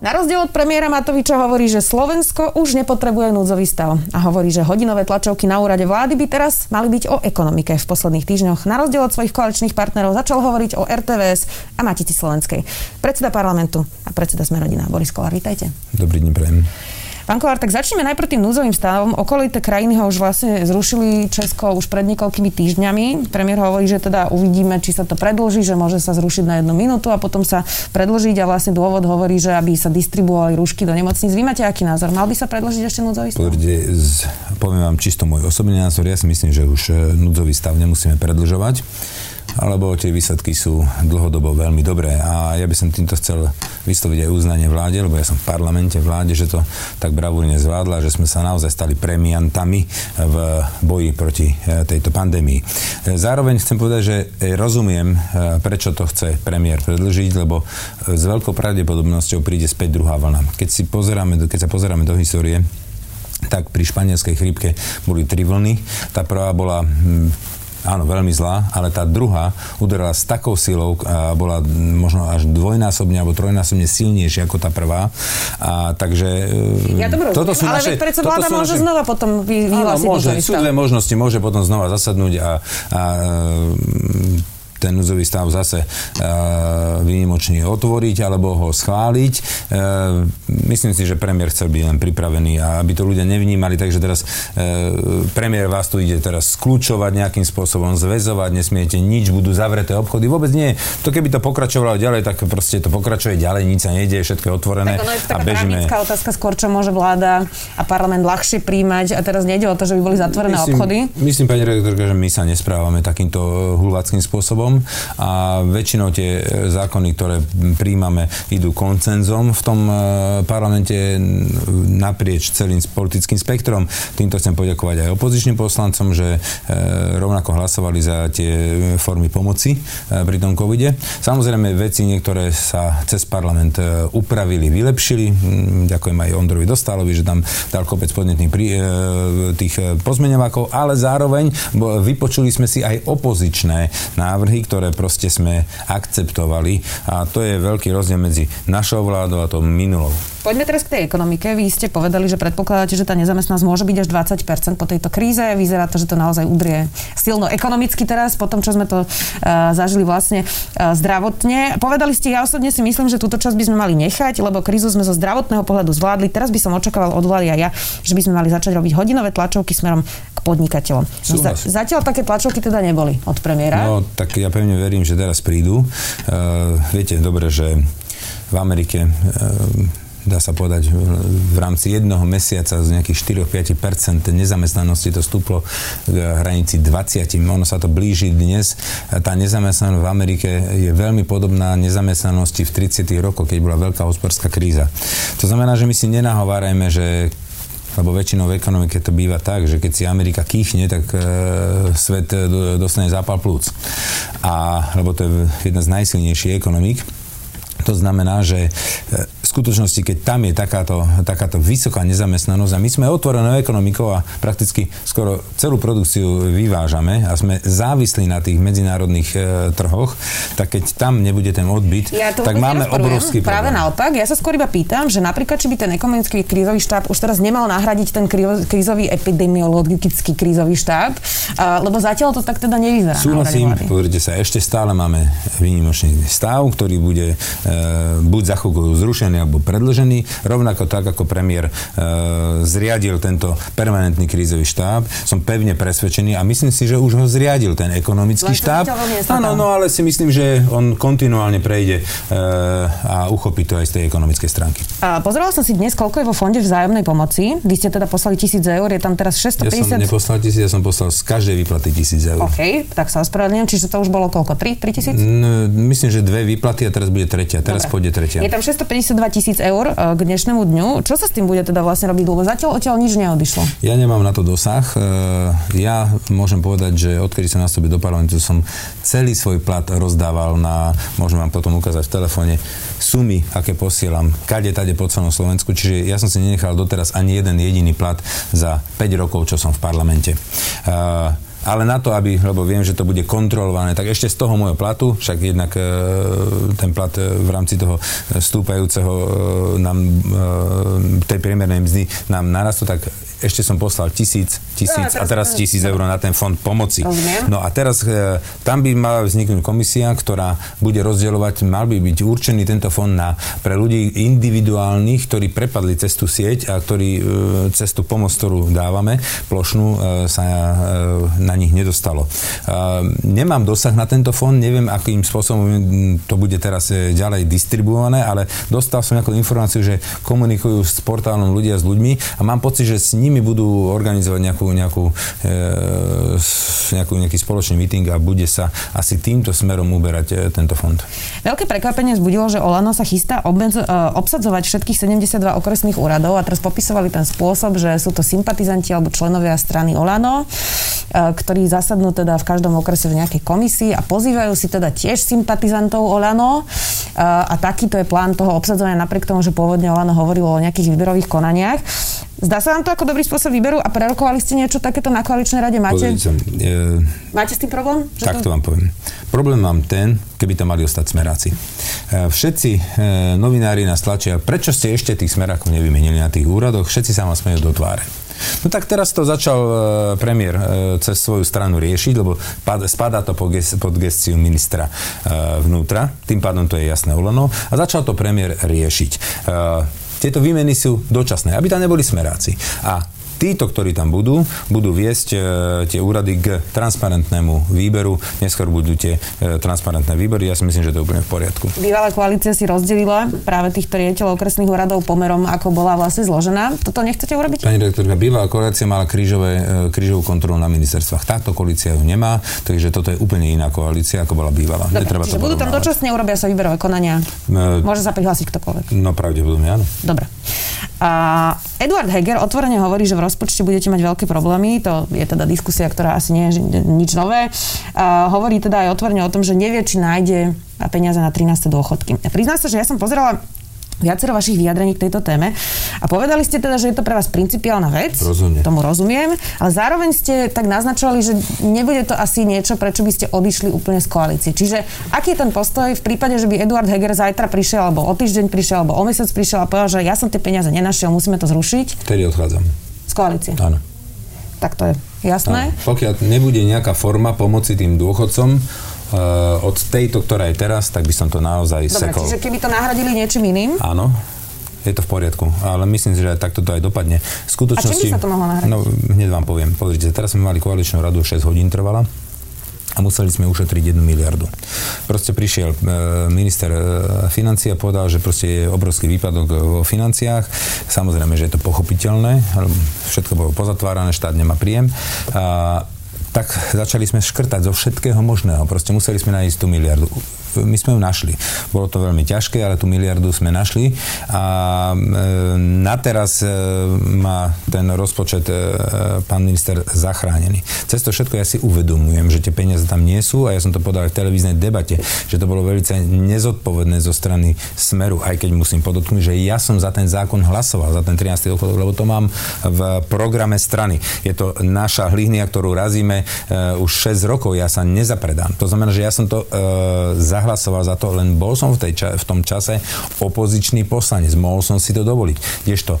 Na rozdiel od premiéra Matoviča hovorí, že Slovensko už nepotrebuje núdzový stav. A hovorí, že hodinové tlačovky na úrade vlády by teraz mali byť o ekonomike. V posledných týždňoch na rozdiel od svojich koaličných partnerov začal hovoriť o RTVS a Matici Slovenskej. Predseda parlamentu a predseda Smerodina Boris Kolár, vítajte. Dobrý deň, prejem. Pán Kolár, tak začneme najprv tým núzovým stavom. Okolité krajiny ho už vlastne zrušili Česko už pred niekoľkými týždňami. Premiér hovorí, že teda uvidíme, či sa to predlží, že môže sa zrušiť na jednu minútu a potom sa predlžiť a vlastne dôvod hovorí, že aby sa distribuovali rúšky do nemocníc. Vy máte aký názor? Mal by sa predlžiť ešte núdzový stav? Pozrite, poviem vám čisto môj osobný názor. Ja si myslím, že už e, núdzový stav nemusíme predlžovať alebo tie výsledky sú dlhodobo veľmi dobré. A ja by som týmto chcel vysloviť aj uznanie vláde, lebo ja som v parlamente vláde, že to tak bravúrne zvládla, že sme sa naozaj stali premiantami v boji proti e, tejto pandémii. E, zároveň chcem povedať, že e, rozumiem, prečo to chce premiér predlžiť, lebo s veľkou pravdepodobnosťou príde späť druhá vlna. Keď, si pozeráme, keď sa pozeráme do histórie, tak pri španielskej chrípke boli tri vlny. Tá prvá bola áno, veľmi zlá, ale tá druhá uderala s takou silou a bola možno až dvojnásobne alebo trojnásobne silnejšia ako tá prvá. A takže... Ja to toto sú ale naše, predsa vláda môže naše... znova potom vyhlásiť. Áno, môže, sú dve možnosti. Môže potom znova zasadnúť a, a ten núzový stav zase uh, výnimočne otvoriť alebo ho schváliť. Uh, myslím si, že premiér chcel byť len pripravený a aby to ľudia nevnímali, takže teraz uh, premiér vás tu ide teraz skľúčovať nejakým spôsobom, zväzovať, nesmiete nič, budú zavreté obchody. Vôbec nie. To keby to pokračovalo ďalej, tak proste to pokračuje ďalej, nič sa nejde, všetko je otvorené. Tak ono je a bežíme. otázka skôr, čo môže vláda a parlament ľahšie príjmať a teraz nejde o to, že by boli zatvorené myslím, obchody. Myslím, pani redaktorka, že my sa nesprávame takýmto hulváckým spôsobom zákon a väčšinou tie e, zákony, ktoré príjmame, idú koncenzom v tom e, parlamente naprieč celým politickým spektrom. Týmto chcem poďakovať aj opozičným poslancom, že e, rovnako hlasovali za tie formy pomoci pri tom covide. Samozrejme, veci niektoré sa cez parlament upravili, vylepšili. Ďakujem aj Ondrovi Dostálovi, že tam dal kopec podnetných tých pozmeňovákov, ale zároveň vypočuli sme si aj opozičné návrhy, ktoré proste sme akceptovali a to je veľký rozdiel medzi našou vládou a tou minulou. Poďme teraz k tej ekonomike. Vy ste povedali, že predpokladáte, že tá nezamestnanosť môže byť až 20% po tejto kríze. Vyzerá to, že to naozaj udrie silno ekonomicky teraz, po tom, čo sme to uh, zažili vlastne uh, zdravotne. Povedali ste, ja osobne si myslím, že túto časť by sme mali nechať, lebo krízu sme zo zdravotného pohľadu zvládli. Teraz by som očakával od vlády a ja, že by sme mali začať robiť hodinové tlačovky smerom k podnikateľom. No, zatiaľ také tlačovky teda neboli od premiéra. No, tak ja pevne verím, že teraz prídu. Uh, viete dobre, že v Amerike uh, dá sa povedať, v rámci jedného mesiaca z nejakých 4-5% nezamestnanosti to stúplo k hranici 20. Ono sa to blíži dnes. Tá nezamestnanosť v Amerike je veľmi podobná nezamestnanosti v 30. rokoch, keď bola veľká hospodárska kríza. To znamená, že my si nenahovárajme, že lebo väčšinou v ekonomike to býva tak, že keď si Amerika kýchne, tak e, svet dostane zápal plúc. A, lebo to je jedna z najsilnejších ekonomík. To znamená, že e, skutočnosti, keď tam je takáto, takáto vysoká nezamestnanosť a my sme otvorenou ekonomikou a prakticky skoro celú produkciu vyvážame a sme závislí na tých medzinárodných e, trhoch, tak keď tam nebude ten odbyt, ja tak máme obrovský problém. Práve naopak, ja sa skôr iba pýtam, že napríklad, či by ten ekonomický krízový štáb už teraz nemal nahradiť ten krízový epidemiologický krízový štáb, a, lebo zatiaľ to tak teda nevyzerá. Súhlasím, pozrite sa, ešte stále máme výnimočný stav, ktorý bude e, buď za chvíľku zrušený alebo predlžený. Rovnako tak, ako premiér e, zriadil tento permanentný krízový štáb, som pevne presvedčený a myslím si, že už ho zriadil ten ekonomický Len štáb. Áno, no ale si myslím, že on kontinuálne prejde e, a uchopí to aj z tej ekonomickej stránky. A pozerala som si dnes, koľko je vo fonde vzájomnej pomoci. Vy ste teda poslali tisíc eur, je tam teraz 650... Ja som neposlal tisíc, ja som poslal z každej výplaty tisíc eur. OK, tak sa ospravedlňujem, čiže to už bolo koľko? 3? 3 tisíc? myslím, že dve výplaty a teraz bude tretia. Teraz Dobre. pôjde tretia. Je tam 652 tisíc eur k dnešnému dňu. Čo sa s tým bude teda vlastne robiť? Lebo zatiaľ odtiaľ nič neodišlo. Ja nemám na to dosah. Ja môžem povedať, že odkedy som nastúpil do parlamentu, som celý svoj plat rozdával na, môžem vám potom ukázať v telefóne, sumy, aké posielam, kade, tade po celom Slovensku. Čiže ja som si nenechal doteraz ani jeden jediný plat za 5 rokov, čo som v parlamente. Uh, ale na to, aby, lebo viem, že to bude kontrolované, tak ešte z toho môjho platu, však jednak e, ten plat e, v rámci toho stúpajúceho e, nám, tej priemernej mzdy nám narastol, tak ešte som poslal tisíc, tisíc no, a teraz tisíc eur na ten fond pomoci. No a teraz e, tam by mala vzniknúť komisia, ktorá bude rozdielovať, mal by byť určený tento fond na, pre ľudí individuálnych, ktorí prepadli cestu sieť a ktorí e, cestu pomoc, ktorú dávame, plošnú, e, sa e, na nich nedostalo. E, nemám dosah na tento fond, neviem, akým spôsobom to bude teraz ďalej distribuované, ale dostal som nejakú informáciu, že komunikujú s portálom ľudia s ľuďmi a mám pocit, že s nimi nimi budú organizovať nejakú, nejakú, e, nejakú, nejaký spoločný meeting a bude sa asi týmto smerom uberať e, tento fond. Veľké prekvapenie zbudilo, že Olano sa chystá obmedz, e, obsadzovať všetkých 72 okresných úradov a teraz popisovali ten spôsob, že sú to sympatizanti alebo členovia strany Olano, e, ktorí zasadnú teda v každom okrese v nejakej komisii a pozývajú si teda tiež sympatizantov Olano a takýto je plán toho obsadzovania napriek tomu, že pôvodne Olano hovorilo o nejakých výberových konaniach. Zdá sa vám to ako dobrý spôsob výberu a prerokovali ste niečo takéto na koaličnej rade? Máte, Pozrite, e, máte s tým problém? Tak to... to vám poviem. Problém mám ten, keby to mali ostať smeráci. E, všetci e, novinári nás tlačia, prečo ste ešte tých smerákov nevymenili na tých úradoch, všetci sa vám smejú do tváre. No tak teraz to začal e, premiér e, cez svoju stranu riešiť, lebo spadá to pod, pod gestiu ministra e, vnútra, tým pádom to je jasné Olano, a začal to premiér riešiť. Tieto výmeny sú dočasné, aby tam neboli smeráci. A títo, ktorí tam budú, budú viesť e, tie úrady k transparentnému výberu. Neskôr budú tie e, transparentné výbery. Ja si myslím, že to je úplne v poriadku. Bývalá koalícia si rozdelila práve týchto riaditeľov okresných úradov pomerom, ako bola vlastne zložená. Toto nechcete urobiť? Pani rektorka, bývalá koalícia mala krížové, e, krížovú kontrolu na ministerstvách. Táto koalícia ju nemá, takže toto je úplne iná koalícia, ako bola bývalá. Dobre, Netreba čiže to budú tam dočasne, urobia sa výberové konania. E, Môže sa prihlásiť ktokoľvek. No pravdepodobne áno. Dobre. A Eduard Heger otvorene hovorí, že v rozpočte budete mať veľké problémy. To je teda diskusia, ktorá asi nie je nič nové. A hovorí teda aj otvorene o tom, že nevie, či nájde peniaze na 13. dôchodky. Priznám sa, že ja som pozerala viacero vašich vyjadrení k tejto téme a povedali ste teda, že je to pre vás principiálna vec. Rozumiem. Tomu rozumiem, ale zároveň ste tak naznačovali, že nebude to asi niečo, prečo by ste odišli úplne z koalície. Čiže aký je ten postoj v prípade, že by Eduard Heger zajtra prišiel, alebo o týždeň prišiel, alebo o mesiac prišiel a povedal, že ja som tie peniaze nenašiel, musíme to zrušiť? Vtedy odchádzam. Z koalície? Áno. Tak to je jasné. Áno. Pokiaľ nebude nejaká forma pomoci tým dôchodcom, uh, od tejto, ktorá je teraz, tak by som to naozaj Dobre, sekol. čiže keby to nahradili niečím iným? Áno, je to v poriadku, ale myslím si, že takto to aj dopadne. V skutočnosti, A čím by sa to mohlo nahradiť? No, hneď vám poviem. Pozrite, teraz sme mali koaličnú radu, 6 hodín trvala a museli sme ušetriť 1 miliardu. Proste prišiel e, minister e, financií a povedal, že proste je obrovský výpadok vo financiách. Samozrejme, že je to pochopiteľné, všetko bolo pozatvárané, štát nemá príjem. A tak začali sme škrtať zo všetkého možného. Proste museli sme nájsť tú miliardu my sme ju našli. Bolo to veľmi ťažké, ale tú miliardu sme našli a e, na teraz e, má ten rozpočet e, pán minister zachránený. Cez to všetko ja si uvedomujem, že tie peniaze tam nie sú a ja som to povedal aj v televíznej debate, že to bolo veľmi nezodpovedné zo strany Smeru, aj keď musím podotknúť, že ja som za ten zákon hlasoval, za ten 13. obchodok, lebo to mám v programe strany. Je to naša hlíhnia, ktorú razíme už 6 rokov, ja sa nezapredám. To znamená, že ja som to za zahlasoval za to, len bol som v, tej ča- v tom čase opozičný poslanec. Mohol som si to dovoliť. Kdežto e,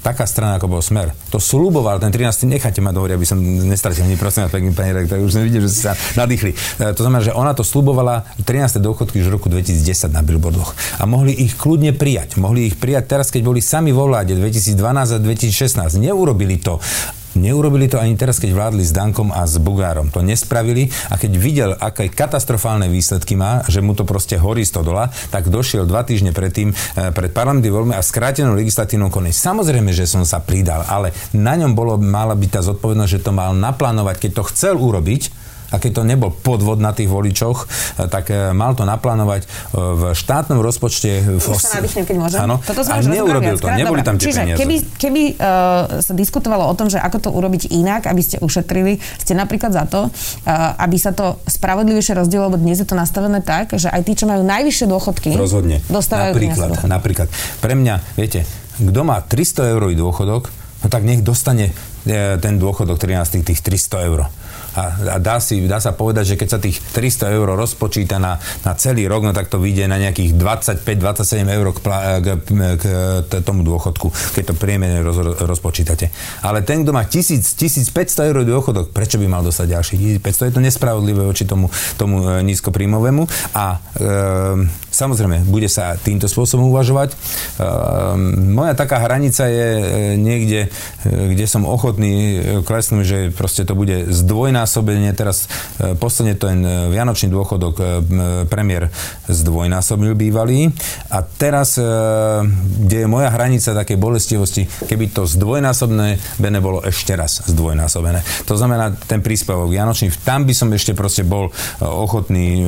taká strana, ako bol Smer, to slúboval ten 13. Necháte ma dohovoriť, aby som nestratil ani prosím pekný pani rektor, už som že sa nadýchli. E, to znamená, že ona to slúbovala 13. dôchodky už v roku 2010 na billboardoch. A mohli ich kľudne prijať. Mohli ich prijať teraz, keď boli sami vo vláde 2012 a 2016. Neurobili to. Neurobili to ani teraz, keď vládli s Dankom a s Bugárom. To nespravili a keď videl, aké katastrofálne výsledky má, že mu to proste horí z dola, tak došiel dva týždne predtým eh, pred parlamentný voľmi a skrátenou legislatívnou konec. Samozrejme, že som sa pridal, ale na ňom bolo, mala byť tá zodpovednosť, že to mal naplánovať, keď to chcel urobiť, a keď to nebol podvod na tých voličoch, tak mal to naplánovať v štátnom rozpočte. V os... keď môžem. Áno, Toto a neurobil to, neboli tam tie Čiže peniaze. keby, keby uh, sa diskutovalo o tom, že ako to urobiť inak, aby ste ušetrili, ste napríklad za to, uh, aby sa to spravodlivejšie rozdielilo, lebo dnes je to nastavené tak, že aj tí, čo majú najvyššie dôchodky, Rozhodne. dostávajú napríklad, napríklad. Pre mňa, viete, kto má 300 eurový dôchodok, no tak nech dostane e, ten dôchodok 13 tých 300 eur a, a dá, si, dá sa povedať, že keď sa tých 300 eur rozpočíta na, na celý rok, no tak to vyjde na nejakých 25-27 eur k, k, k, k tomu dôchodku, keď to priemerne roz, rozpočítate. Ale ten, kto má 1000, 1500 eur dôchodok, prečo by mal dostať ďalší 1500? Je to nespravodlivé voči tomu, tomu e, nízkopríjmovému a e, samozrejme, bude sa týmto spôsobom uvažovať. E, moja taká hranica je e, niekde, e, kde som ochotný klesnúť, že proste to bude zdvojná zdvojnásobenie, teraz e, posledne ten e, vianočný dôchodok e, premiér zdvojnásobil bývalý a teraz, kde je moja hranica také bolestivosti, keby to zdvojnásobné bene bolo ešte raz zdvojnásobené. To znamená, ten príspevok vianočný, tam by som ešte proste bol ochotný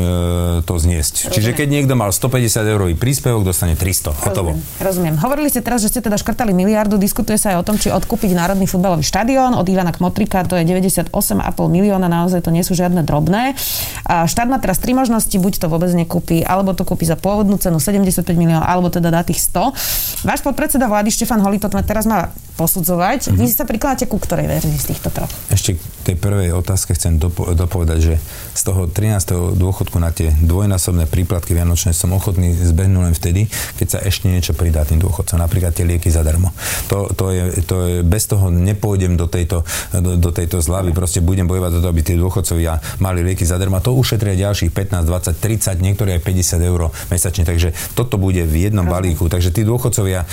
to zniesť. Čiže keď niekto mal 150 eurový príspevok, dostane 300. Hotovo. Rozumiem. Rozumiem. Hovorili ste teraz, že ste teda škrtali miliardu, diskutuje sa aj o tom, či odkúpiť Národný futbalový štadión od Ivana Kmotrika, to je 98,5 milióna naozaj to nie sú žiadne drobné. A štát má teraz tri možnosti, buď to vôbec nekúpi, alebo to kúpi za pôvodnú cenu 75 miliónov, alebo teda dá tých 100. Váš podpredseda vlády Štefan Holý to teraz má posudzovať. Mm-hmm. Vy sa prikladáte ku ktorej verzii z týchto troch? Ešte k tej prvej otázke chcem dopo- dopovedať, že z toho 13. dôchodku na tie dvojnásobné príplatky vianočné som ochotný zbehnúť len vtedy, keď sa ešte niečo pridá tým dôchodcom, napríklad tie lieky zadarmo. To, to, je, to je, bez toho nepôjdem do tejto, do, do tejto zlavy, proste budem bojovať za to, aby tí dôchodcovia mali lieky zadarmo. To ušetria ďalších 15, 20, 30, niektoré aj 50 eur mesačne, takže toto bude v jednom balíku. Takže tí dôchodcovia e,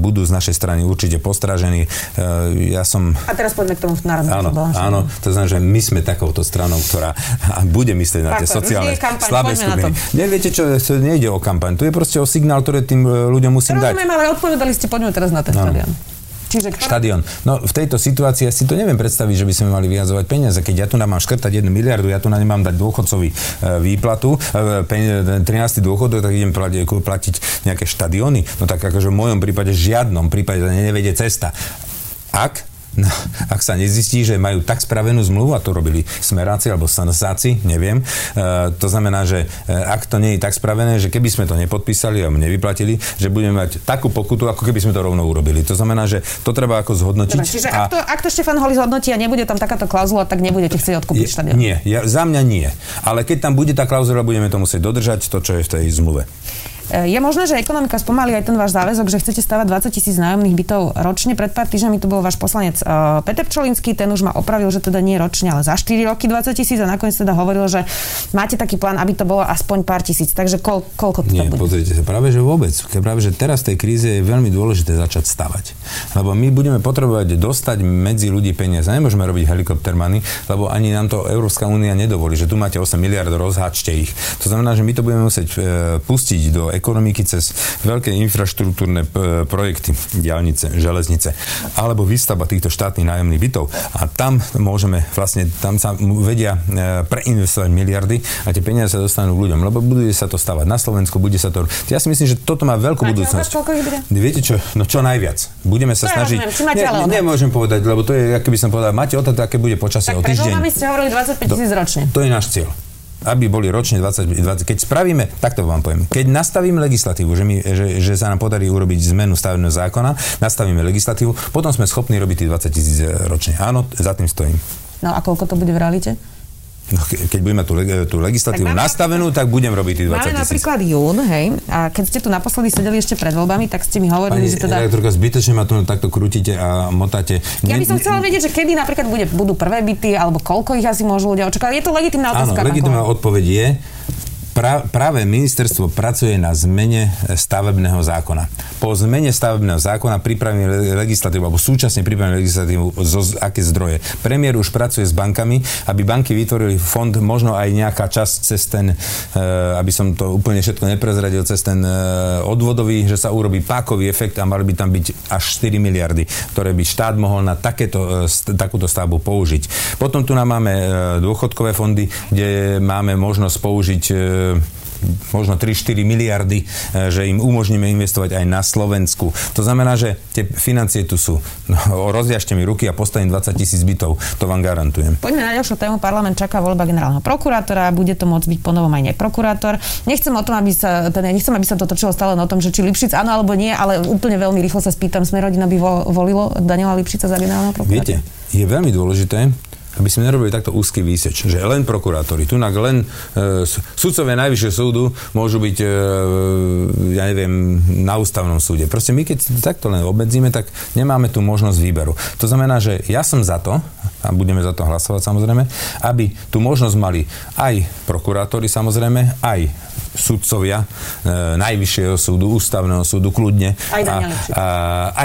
budú z našej strany určite postražení. E, ja som... A teraz poďme k tomu národnému Áno, áno, to znamená, že my sme takouto stranou, ktorá bude myslieť na tie sociálne slabé skupiny. Neviete čo, to nejde o kampaň, tu je proste o signál, ktorý tým e, ľuďom musím Rozumiem, dať. Rozumiem, ale odpovedali ste, poďme teraz na ten stadion. Čiže ktoré... Štadión. No v tejto situácii ja si to neviem predstaviť, že by sme mali vyjazovať peniaze. Keď ja tu nám mám škrtať 1 miliardu, ja tu na nemám dať dôchodcový e, výplatu, e, 13. dôchodok, tak idem platiť, platiť nejaké štadióny. No tak akože v mojom prípade žiadnom prípade nevede cesta. Ak No, ak sa nezistí, že majú tak spravenú zmluvu, a to robili smeráci alebo sanasáci, neviem, e, to znamená, že e, ak to nie je tak spravené, že keby sme to nepodpísali a nevyplatili, že budeme mať takú pokutu, ako keby sme to rovno urobili. To znamená, že to treba ako zhodnotiť. Dobre, čiže a... ak, to, ak to Štefan Holi zhodnotí a nebude tam takáto klauzula, tak nebudete chcieť odkúpiť štadión? Nie, ja, za mňa nie. Ale keď tam bude tá klauzula, budeme to musieť dodržať, to, čo je v tej zmluve. E, je možné, že ekonomika spomalí aj ten váš záväzok, že chcete stavať 20 tisíc nájomných bytov ročne. Pred pár týždňami tu bol váš poslanec uh, Peter Čolinský, ten už ma opravil, že teda nie ročne, ale za 4 roky 20 tisíc a nakoniec teda hovoril, že máte taký plán, aby to bolo aspoň pár tisíc. Takže kol, koľko to nie, bude? pozrite sa, práve že vôbec. Práve že teraz v tej kríze je veľmi dôležité začať stavať. Lebo my budeme potrebovať dostať medzi ľudí peniaze. Nemôžeme robiť helikoptermany, lebo ani nám to Európska únia nedovolí, že tu máte 8 miliard, rozháčte ich. To znamená, že my to budeme musieť e, pustiť do ekonomiky cez veľké infraštruktúrne projekty, diálnice, železnice, alebo výstavba týchto štátnych nájomných bytov. A tam môžeme vlastne, tam sa vedia e, preinvestovať miliardy a tie peniaze sa dostanú ľuďom, lebo bude sa to stavať na Slovensku, bude sa to... Ja si myslím, že toto má veľkú Máte budúcnosť. Viete čo? No čo najviac. Budeme sa snažiť... Ne, ne, nemôžem povedať, lebo to je, ako by som povedal, máte odhad, aké bude počasie o týždeň. Tak ste hovorili 25 tisíc ročne. To je náš cieľ aby boli ročne 20, 20. Keď spravíme, takto vám poviem, keď nastavíme legislatívu, že, my, že, že sa nám podarí urobiť zmenu stavebného zákona, nastavíme legislatívu, potom sme schopní robiť tých 20 tisíc ročne. Áno, za tým stojím. No a koľko to bude v realite? No, keď budeme tú, tú legislatívu tak nastavenú, tak budem robiť tých 20 tisíc. Máme napríklad jún, hej, a keď ste tu naposledy sedeli ešte pred voľbami, tak ste mi hovorili, Pani že teda... Pani zbytečne ma tu takto krútite a motáte. Ja by som chcela vedieť, že kedy napríklad bude, budú prvé byty, alebo koľko ich asi môžu ľudia očakávať. Je to legitimná otázka. Áno, legitimná odpoveď je, pra, práve ministerstvo pracuje na zmene stavebného zákona. Po zmene stavebného zákona pripravíme legislatívu, alebo súčasne pripravíme legislatívu zo aké zdroje. Premiér už pracuje s bankami, aby banky vytvorili fond, možno aj nejaká časť cez ten, e, aby som to úplne všetko neprezradil, cez ten e, odvodový, že sa urobí pákový efekt a mali by tam byť až 4 miliardy, ktoré by štát mohol na takéto, takúto stavbu použiť. Potom tu nám máme dôchodkové fondy, kde máme možnosť použiť možno 3-4 miliardy, e, že im umožníme investovať aj na Slovensku. To znamená, že tie financie tu sú. No, rozviažte mi ruky a postavím 20 tisíc bytov. To vám garantujem. Poďme na ďalšiu tému. Parlament čaká voľba generálneho prokurátora. Bude to môcť byť ponovom aj neprokurátor. Nechcem o tom, aby sa, teda nechcem, aby sa to točilo stále o tom, že či Lipšic áno alebo nie, ale úplne veľmi rýchlo sa spýtam, sme rodina by volilo Daniela Lipšica za generálneho prokurátora. Viete, je veľmi dôležité, aby sme nerobili takto úzky výseč, že len prokurátori, tu len e, sudcovia najvyššieho súdu môžu byť, e, ja neviem, na ústavnom súde. Proste my, keď takto len obmedzíme, tak nemáme tu možnosť výberu. To znamená, že ja som za to, a budeme za to hlasovať samozrejme, aby tu možnosť mali aj prokurátori samozrejme, aj sudcovia e, Najvyššieho súdu, Ústavného súdu, kľudne. Aj Daniel a, a,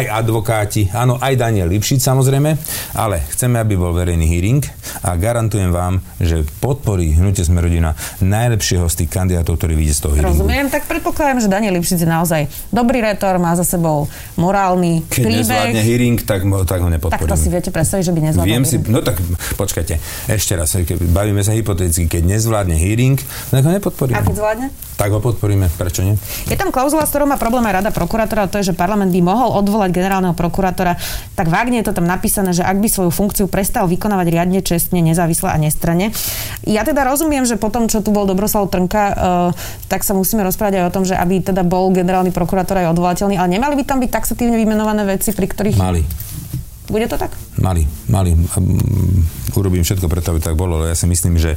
aj advokáti, áno, aj Daniel Lipšic samozrejme, ale chceme, aby bol verejný hearing a garantujem vám, že podporí hnutie sme rodina najlepšieho z tých kandidátov, ktorí vidí z toho hearingu. Rozumiem, tak predpokladám, že Daniel Lipšic je naozaj dobrý retor, má za sebou morálny Keď príbeh. nezvládne hearing, tak, tak ho nepodporím. Tak to si viete predstaviť, že by nezvládol Viem si, no tak počkajte, ešte raz, bavíme sa hypoteticky, keď nezvládne hearing, tak ho nepodporím. A keď zvládne? Tak ho podporíme, prečo nie? Je tam klauzula, s ktorou má problém aj rada prokurátora, to je, že parlament by mohol odvolať generálneho prokurátora. Tak vágne je to tam napísané, že ak by svoju funkciu prestal vykonávať riadne, čestne, nezávisle a nestranne. Ja teda rozumiem, že potom, čo tu bol Dobroslav Trnka, uh, tak sa musíme rozprávať aj o tom, že aby teda bol generálny prokurátor aj odvolateľný, ale nemali by tam byť taxatívne vymenované veci, pri ktorých... Mali. Bude to tak? Mali, mali. Urobím všetko preto, aby tak bolo, ale ja si myslím, že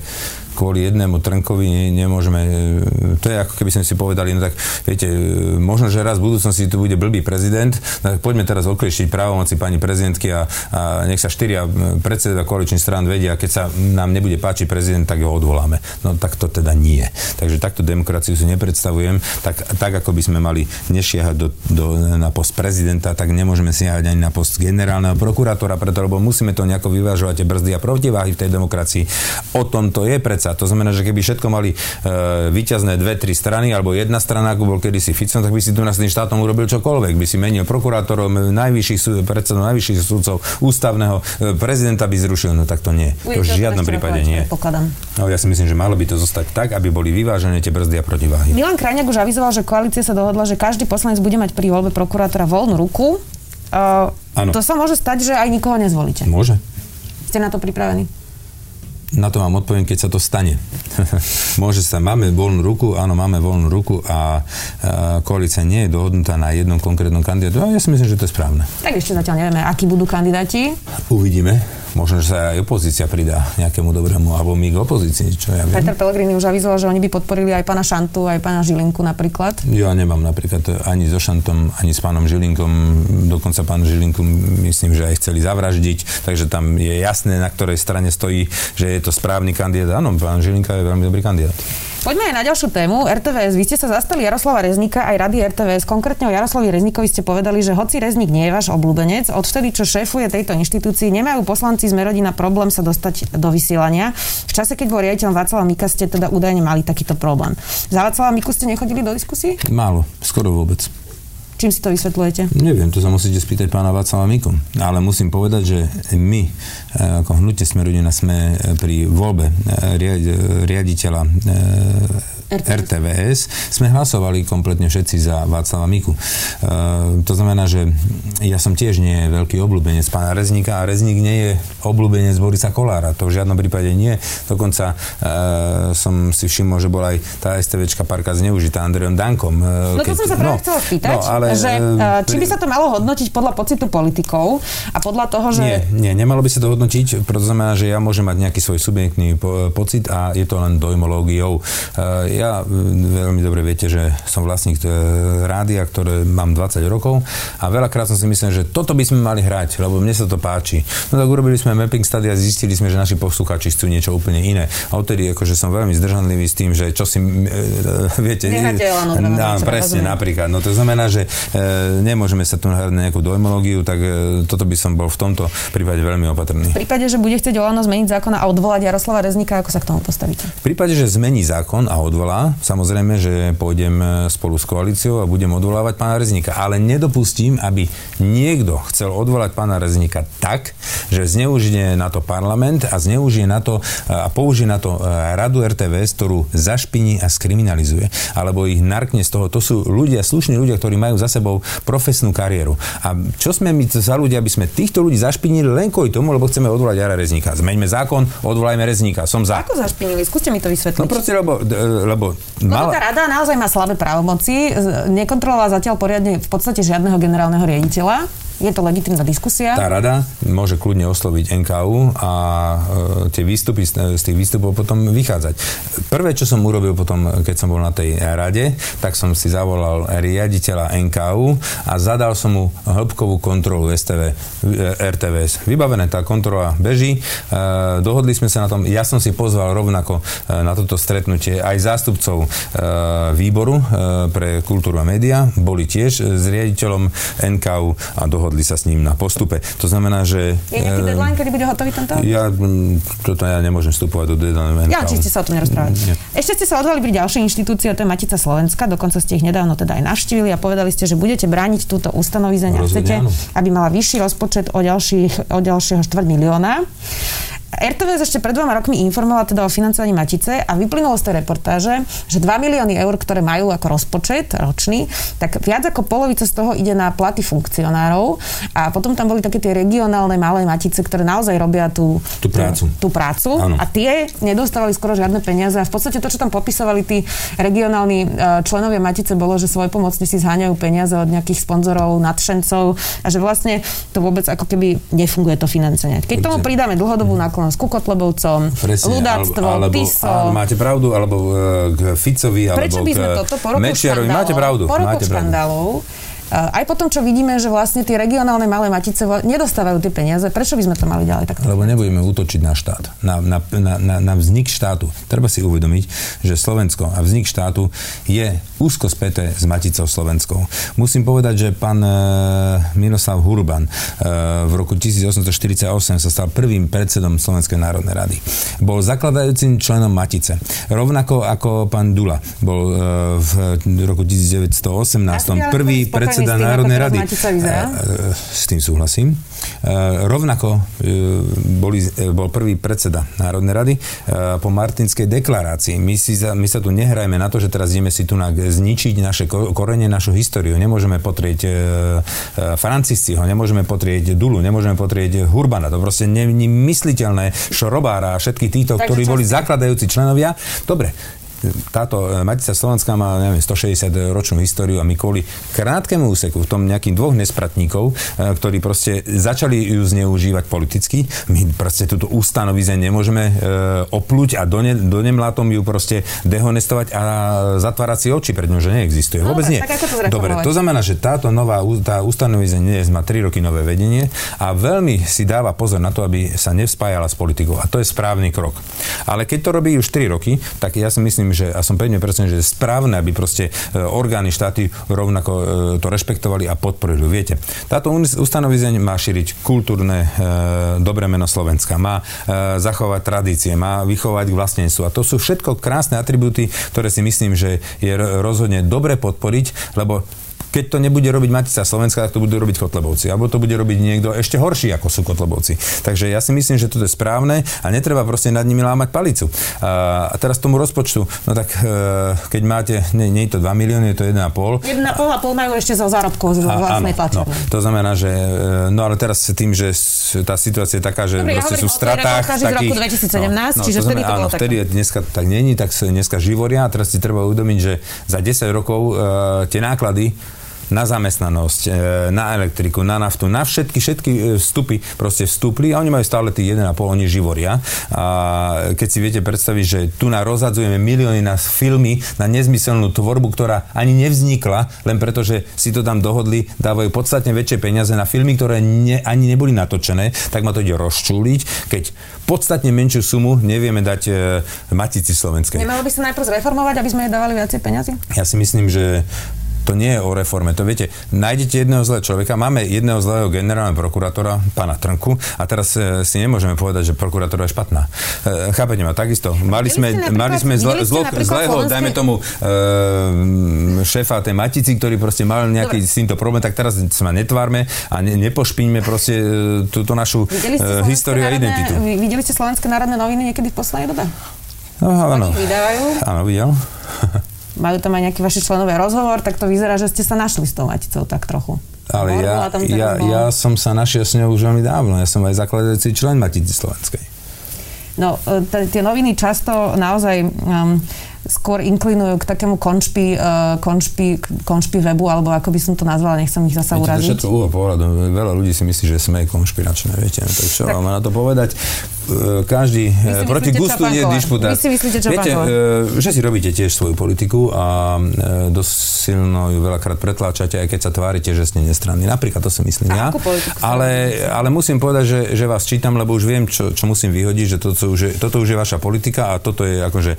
kvôli jednému Trnkovi nemôžeme, e, to je ako keby sme si povedali, no tak viete, e, možno, že raz v budúcnosti tu bude blbý prezident, tak poďme teraz oklieštiť právomoci pani prezidentky a, a nech sa štyria e, predsedovia koaličných strán vedia, keď sa nám nebude páčiť prezident, tak ho odvoláme. No tak to teda nie. Takže takto demokraciu si nepredstavujem. Tak, tak ako by sme mali nešiahať do, do, na post prezidenta, tak nemôžeme siahať ani na post generálneho prokurátora, preto lebo musíme to nejako vyvážovať tie brzdy a protiváhy v tej demokracii. O tom to je pred predsa. To znamená, že keby všetko mali e, vyťazné dve, tri strany, alebo jedna strana, ako bol kedysi Fico, tak by si tu na tým štátom urobil čokoľvek. By si menil prokurátorov, najvyšších predsedov, najvyšších súdcov, ústavného, e, prezidenta by zrušil. No tak to nie. to v žiadnom prípade nie. No, ja si myslím, že malo by to zostať tak, aby boli vyvážené tie brzdy a protiváhy. Milan Krajňák už avizoval, že koalícia sa dohodla, že každý poslanec bude mať pri voľbe prokurátora voľnú ruku. Uh, to sa môže stať, že aj nikoho nezvolíte. Môže. Ste na to pripravení? Na to vám odpoviem, keď sa to stane. Môže sa, máme voľnú ruku, áno, máme voľnú ruku a, a koalícia nie je dohodnutá na jednom konkrétnom kandidátu. A ja si myslím, že to je správne. Tak ešte zatiaľ nevieme, akí budú kandidáti. Uvidíme. Možno, že sa aj opozícia pridá nejakému dobrému, alebo my k opozícii, čo ja viem. Peter Pellegrini už avizoval, že oni by podporili aj pána Šantu, aj pána Žilinku napríklad. Ja nemám napríklad ani so Šantom, ani s pánom Žilinkom. Dokonca pán Žilinku myslím, že aj chceli zavraždiť, takže tam je jasné, na ktorej strane stojí, že je to správny kandidát. Áno, pán Žilinka je veľmi dobrý kandidát. Poďme aj na ďalšiu tému. RTVS. Vy ste sa zastali Jaroslava Reznika aj rady RTVS. Konkrétne o Jaroslavi Reznikovi ste povedali, že hoci Reznik nie je váš obľúbenec, odvtedy, čo šéfuje tejto inštitúcii, nemajú poslanci z Merodina problém sa dostať do vysielania. V čase, keď bol riaditeľom Václava Mika, ste teda údajne mali takýto problém. Za Václava Miku ste nechodili do diskusí? Málo, skoro vôbec. Čím si to vysvetľujete? Neviem, to sa musíte spýtať pána Václava Miku. Ale musím povedať, že my, eh, ako hnutie sme rodina, sme pri voľbe eh, riaditeľa RTVS. RTVS sme hlasovali kompletne všetci za Václava Miku. E, to znamená, že ja som tiež nie veľký obľúbenec pána Rezníka a Rezník nie je obľúbenec Borisa Kolára. To v žiadnom prípade nie. Dokonca e, som si všimol, že bola aj tá STVčka parka zneužitá Andrejom Dankom. E, no to som sa práve no, chcela spýtať, no, ale, že e, či by sa to malo hodnotiť podľa pocitu politikov a podľa toho, že... Nie, nie, nemalo by sa to hodnotiť, preto znamená, že ja môžem mať nejaký svoj subjektný po, pocit a je to len dojmológiou. E, ja veľmi dobre viete, že som vlastník rádia, ktoré mám 20 rokov a veľakrát som si myslel, že toto by sme mali hrať, lebo mne sa to páči. No tak urobili sme mapping study a zistili sme, že naši poslucháči chcú niečo úplne iné. A odtedy akože som veľmi zdržanlivý s tým, že čo si, e, viete... Necháte no, presne, napríklad. No to znamená, že e, nemôžeme sa tu nahrať na nejakú dojmológiu, tak e, toto by som bol v tomto prípade veľmi opatrný. V prípade, že bude chcieť Olano zmeniť zákon a odvolať Jaroslava Reznika, ako sa k tomu postavíte? V prípade, že zmení zákon a odvolá, samozrejme, že pôjdem e, spolu s koalíciou a budem odvolávať pána Reznika. Ale nedopustím, aby niekto chcel odvolať pána Reznika tak, že zneužije na to parlament a zneužije na to a použije na to radu RTVS, ktorú zašpiní a skriminalizuje. Alebo ich narkne z toho. To sú ľudia, slušní ľudia, ktorí majú za sebou profesnú kariéru. A čo sme my za ľudia, aby sme týchto ľudí zašpinili len kvôli tomu, lebo chceme odvolať Jara Rezníka. Zmeňme zákon, odvolajme Rezníka. Som za. Ako zašpinili? Skúste mi to vysvetliť. No proste, lebo... lebo mal... No, tá rada naozaj má slabé právomoci, nekontrolovala zatiaľ poriadne v podstate žiadneho generálneho riaditeľa je to legitimná diskusia. Tá rada môže kľudne osloviť NKU a e, tie výstupy z, z tých výstupov potom vychádzať. Prvé, čo som urobil potom, keď som bol na tej rade, tak som si zavolal riaditeľa NKU a zadal som mu hĺbkovú kontrolu STV, e, RTVS. Vybavené, tá kontrola beží. E, dohodli sme sa na tom. Ja som si pozval rovnako e, na toto stretnutie aj zástupcov e, výboru e, pre kultúru a média. Boli tiež s riaditeľom NKU a dohodli dohodli sa s ním na postupe. To znamená, že... Je nejaký e, deadline, kedy bude hotový tento? Ja, toto ja nemôžem vstupovať do deadline. Ja, či ste sa o tom nerozprávali. Ešte ste sa odvolali pri ďalšej inštitúcii, to je Matica Slovenska, dokonca ste ich nedávno teda aj navštívili a povedali ste, že budete brániť túto ustanovizenie a chcete, aby mala vyšší rozpočet o, ďalších, o ďalšieho štvrt milióna. RTVS ešte pred dvoma rokmi informovala teda o financovaní Matice a vyplynulo z tej reportáže, že 2 milióny eur, ktoré majú ako rozpočet ročný, tak viac ako polovica z toho ide na platy funkcionárov. A potom tam boli také tie regionálne malé Matice, ktoré naozaj robia tú, tú prácu. Tú, tú prácu a tie nedostávali skoro žiadne peniaze. A v podstate to, čo tam popisovali tí regionálni e, členovia Matice, bolo, že svoj pomocní si zháňajú peniaze od nejakých sponzorov, nadšencov a že vlastne to vôbec ako keby nefunguje to financovanie. Keď tomu pridáme dlhodobú náklad náklon s Kukotlebovcom, ľudáctvo, alebo, Tiso. Alebo, máte pravdu, alebo e, k Ficovi, alebo Prečo by sme k toto po roku Mečiarovi. Máte pravdu. Po roku škandálov, aj potom, čo vidíme, že vlastne tie regionálne malé matice nedostávajú tie peniaze, prečo by sme to mali ďalej takto? Lebo nebudeme útočiť na štát, na, na, na, na, na vznik štátu. Treba si uvedomiť, že Slovensko a vznik štátu je úzko späté s Maticou Slovenskou. Musím povedať, že pán e, Miroslav Hurban e, v roku 1848 sa stal prvým predsedom Slovenskej národnej rady. Bol zakladajúcim členom Matice. Rovnako ako pán Dula bol v roku 1918 prvý predseda predseda Národnej rady. S tým súhlasím. Rovnako boli, bol prvý predseda Národnej rady po Martinskej deklarácii. My, si, my sa tu nehrajme na to, že teraz ideme si tu zničiť naše korene, našu históriu. Nemôžeme potrieť Francisciho, nemôžeme potrieť Dulu, nemôžeme potrieť Hurbana. To proste nemysliteľné Šorobára a všetky týchto, ktorí boli zakladajúci členovia. Dobre, táto e, Matica Slovenská má, neviem, 160 ročnú históriu a my kvôli krátkemu úseku v tom nejakým dvoch nespratníkov, e, ktorí proste začali ju zneužívať politicky, my proste túto ustanovizeň nemôžeme e, oplúť a do, ne, do nemlátom ju proste dehonestovať a zatvárať si oči pred ňou, že neexistuje. Vôbec nie. to Dobre, to znamená, že táto nová tá ustanovizeň má 3 roky nové vedenie a veľmi si dáva pozor na to, aby sa nevspájala s politikou. A to je správny krok. Ale keď to robí už 3 roky, tak ja si myslím, že, a som pevne presvedčený, že je správne, aby proste e, orgány štáty rovnako e, to rešpektovali a podporili. Viete, táto ustanovizeň má šíriť kultúrne e, dobré meno Slovenska, má zachovať tradície, má vychovať k vlastnenstvu. A to sú všetko krásne atribúty, ktoré si myslím, že je rozhodne dobre podporiť, lebo keď to nebude robiť Matica Slovenska, tak to budú robiť Kotlebovci. Alebo to bude robiť niekto ešte horší, ako sú Kotlebovci. Takže ja si myslím, že toto je správne a netreba proste nad nimi lámať palicu. A teraz tomu rozpočtu, no tak e, keď máte, nie, nie je to 2 milióny, je to 1,5. 1,5 a pol majú ešte za zárobkov z vlastnej No, to znamená, že, e, no ale teraz tým, že tá situácia je taká, že Dobre, proste sú v stratách. Takých, z roku 2017, no, no, čiže to vtedy to bolo áno, vtedy dneska tak není, tak dneska živoria a teraz si treba uvedomiť, že za 10 rokov uh, tie náklady na zamestnanosť, e, na elektriku, na naftu, na všetky, všetky e, vstupy proste vstúpli a oni majú stále tých 1,5, oni živoria. A keď si viete predstaviť, že tu na rozhadzujeme milióny na filmy, na nezmyselnú tvorbu, ktorá ani nevznikla, len preto, že si to tam dohodli, dávajú podstatne väčšie peniaze na filmy, ktoré ne, ani neboli natočené, tak ma to ide rozčúliť, keď podstatne menšiu sumu nevieme dať e, Matici Slovenskej. Nemalo by sa najprv zreformovať, aby sme jej dávali viacej peniazy? Ja si myslím, že to nie je o reforme. To viete, nájdete jedného zlého človeka, máme jedného zlého generálneho prokurátora, pána Trnku, a teraz e, si nemôžeme povedať, že prokurátora je špatná. E, chápete ma, takisto. Mali sme, mali sme zlo, zlo, zlého, dajme tomu, e, šéfa tej Matici, ktorý proste mal nejaký Dobre. s týmto problém, tak teraz sa netvárme a ne, nepošpiňme proste e, túto našu e, históriu a identitu. Videli ste Slovenské národné noviny niekedy v poslednej dobe? No, áno. Oni vydávajú? Áno, videl. Majú tam aj nejaký vaši členovia rozhovor, tak to vyzerá, že ste sa našli s tou Maticou tak trochu. Ale ja, ja, ja som sa našiel s ňou už veľmi dávno. Ja som aj zakladajúci člen Matici Slovenskej. No, e, tie noviny často naozaj um, skôr inklinujú k takému konšpi, uh, konšpi, konšpi webu, alebo ako by som to nazvala, nechcem ich zasa uraziť. To všetko pohľadu. Veľa ľudí si myslí, že sme konšpiračné, viete. Tak čo tak. mám na to povedať? E, každý e, proti gustu nie disputát. Vy si myslíte, čo Viete, že si robíte tiež svoju politiku a dosť silno ju veľakrát pretláčate, aj keď sa tvárite, že ste nestranní. Napríklad to si myslím ja. Ale, ale musím povedať, že, že vás čítam, lebo už viem, čo, čo musím vyhodiť, že toto už, je, toto už je vaša politika a toto je akože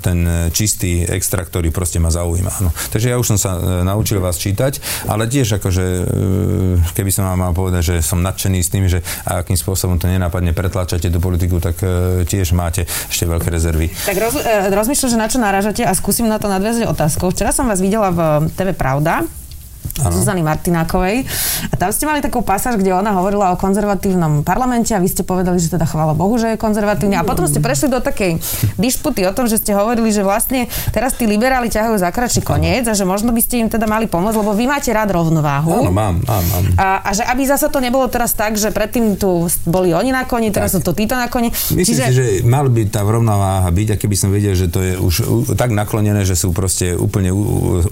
ten čistý extra, ktorý proste ma zaujíma. No. Takže ja už som sa e, naučil vás čítať, ale tiež akože, e, keby som vám mal povedať, že som nadšený s tým, že akým spôsobom to nenápadne pretláčate tú politiku, tak e, tiež máte ešte veľké rezervy. Tak roz, rozmýšľam, že na čo narážate a skúsim na to nadviazať otázkou. Včera som vás videla v TV Pravda ano. Zuzany Martinákovej. A tam ste mali takú pasáž, kde ona hovorila o konzervatívnom parlamente a vy ste povedali, že teda chvála Bohu, že je konzervatívny. A potom ste prešli do takej disputy o tom, že ste hovorili, že vlastne teraz tí liberáli ťahajú za kračí koniec a že možno by ste im teda mali pomôcť, lebo vy máte rád rovnováhu. Áno, mám, mám, mám. A, a že aby zase to nebolo teraz tak, že predtým tu boli oni na koni, teraz tak. sú to títo na koni. Myslím Čiže... si, že mal by tá rovnováha byť, a keby som vedel, že to je už tak naklonené, že sú proste úplne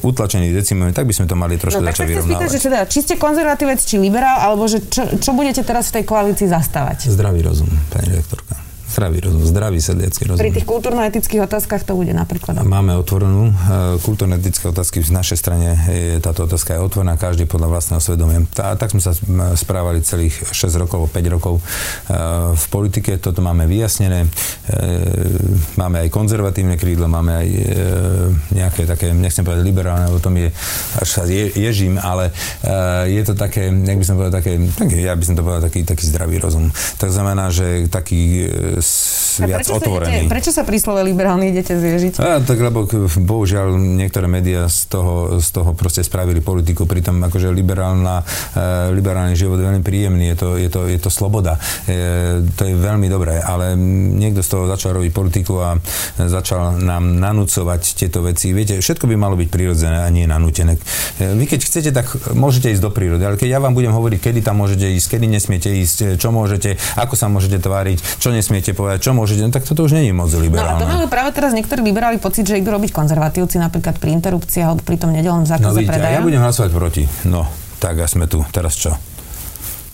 utlačení decimami, tak by sme to mali trošku no, začať vyrovnávať. Spýtať, že teda, či ste konzervatívec, či liberál, alebo že čo, čo budete teraz v tej koalícii zastávať? Zdravý rozum, pani rektorka zdravý rozum, zdravý sedliacký rozum. Pri tých kultúrno-etických otázkach to bude napríklad. Máme otvorenú uh, kultúrno-etické otázky. Z našej strane je táto otázka je otvorená, každý podľa vlastného svedomia. Tá, tak sme sa správali celých 6 rokov, 5 rokov uh, v politike. Toto máme vyjasnené. Uh, máme aj konzervatívne krídlo, máme aj nejaké také, nechcem povedať liberálne, o tom je až sa je, ježím, ale je to také, jak by som povedal, také, tak, ja by som to povedal, taký, taký zdravý rozum. Tak znamená, že taký viac prečo otvorený. Idete, prečo sa pri slove liberálny idete zježiť? A, tak lebo bohužiaľ niektoré médiá z toho, z toho proste spravili politiku, pritom akože liberálna, e, liberálny život je veľmi príjemný, je to, je to, je to sloboda. E, to je veľmi dobré, ale niekto z toho začal robiť politiku a začal nám nanúcovať tieto veci. Viete, všetko by malo byť prirodzené a nie nanútené. E, vy keď chcete, tak môžete ísť do prírody, ale keď ja vám budem hovoriť, kedy tam môžete ísť, kedy nesmiete ísť, čo môžete, ako sa môžete tváriť, čo nesmiete povedať, čo môžete, no tak toto už není moc liberálne. No a to majú práve teraz niektorí liberáli pocit, že idú robiť konzervatívci napríklad pri interrupcii alebo pri tom nedelnom zákaze no, vidíte, predaja. ja budem hlasovať proti. No, tak a sme tu. Teraz čo?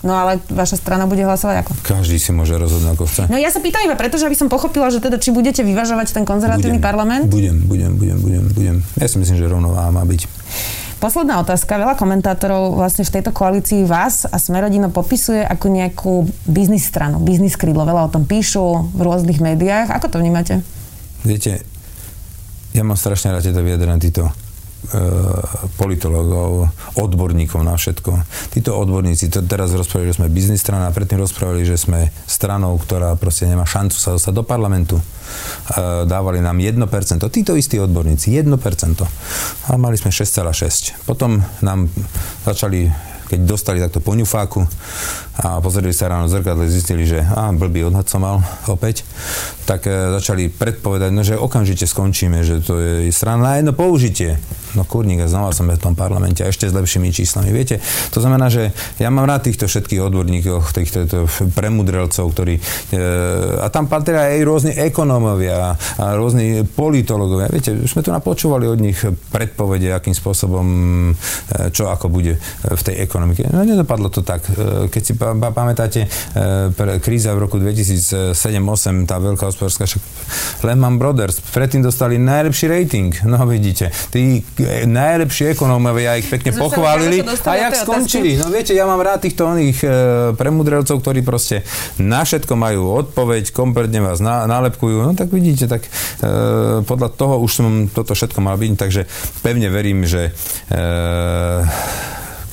No ale vaša strana bude hlasovať ako? Každý si môže rozhodnúť, ako chce. No ja sa pýtam iba preto, že aby som pochopila, že teda či budete vyvažovať ten konzervatívny budem, parlament? Budem, budem, budem, budem, budem. Ja si myslím, že rovnováha má byť. Posledná otázka. Veľa komentátorov vlastne v tejto koalícii vás a Smerodino popisuje ako nejakú biznis stranu, biznis krídlo. Veľa o tom píšu v rôznych médiách. Ako to vnímate? Viete, ja mám strašne rád tieto vyjadrené, títo E, politologov, odborníkov na všetko. Títo odborníci to teraz rozprávali, že sme biznis strana a predtým rozprávali, že sme stranou, ktorá proste nemá šancu sa dostať do parlamentu. E, dávali nám 1%. Títo istí odborníci, 1%. A mali sme 6,6. Potom nám začali keď dostali takto poňufáku a pozreli sa ráno v zrkadle, zistili, že á, blbý odhad som mal opäť, tak e, začali predpovedať, no, že okamžite skončíme, že to je strana na jedno použitie. No kurník a znova som v tom parlamente a ešte s lepšími číslami. Viete, to znamená, že ja mám rád týchto všetkých odborníkov, týchto, týchto premudrelcov, ktorí... E, a tam patria aj rôzni ekonómovia a rôzni politológovia. Viete, už sme tu napočúvali od nich predpovede, akým spôsobom, e, čo ako bude v tej ekonomike. No nedopadlo to tak. E, keď si pamätáte, e, kríza v roku 2007-2008, tá veľká hospodárska, však Lehman Brothers, predtým dostali najlepší rating. No vidíte, tí najlepší ekonómovia ich pekne pochválili. A jak skončili? No viete, ja mám rád týchto oných e, premudrelcov, ktorí proste na všetko majú odpoveď, kompletne vás na, nálepkujú. No tak vidíte, tak e, podľa toho už som toto všetko mal byť, takže pevne verím, že e,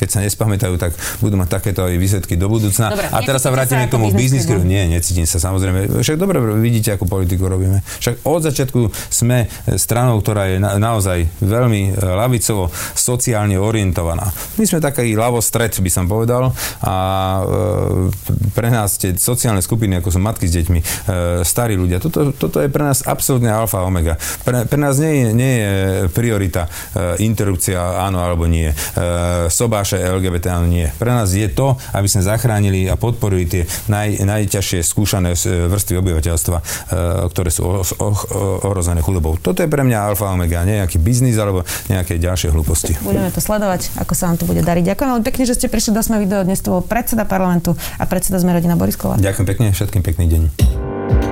keď sa nespamätajú, tak budú mať takéto aj výsledky do budúcna. Dobre, a teraz sa vrátime k tomu biznis Nie, necítim sa samozrejme. Však dobre, vidíte, akú politiku robíme. Však od začiatku sme stranou, ktorá je na, naozaj veľmi e, lavicovo, sociálne orientovaná. My sme taký ľavostred, by som povedal, a e, pre nás tie sociálne skupiny, ako sú matky s deťmi, e, starí ľudia, toto, toto je pre nás absolútne alfa a omega. Pre, pre nás nie je, nie je priorita e, interrupcia áno alebo nie. E, sobáš naše LGBT, áno nie. Pre nás je to, aby sme zachránili a podporili tie naj, najťažšie skúšané e, vrstvy obyvateľstva, e, ktoré sú ohrozené chudobou. Toto je pre mňa alfa omega, nejaký biznis alebo nejaké ďalšie hlúposti. Budeme to sledovať, ako sa vám to bude dariť. Ďakujem veľmi pekne, že ste prišli do Sme video. Dnes to bol predseda parlamentu a predseda Sme rodina Boris Kováč. Ďakujem pekne, všetkým pekný deň.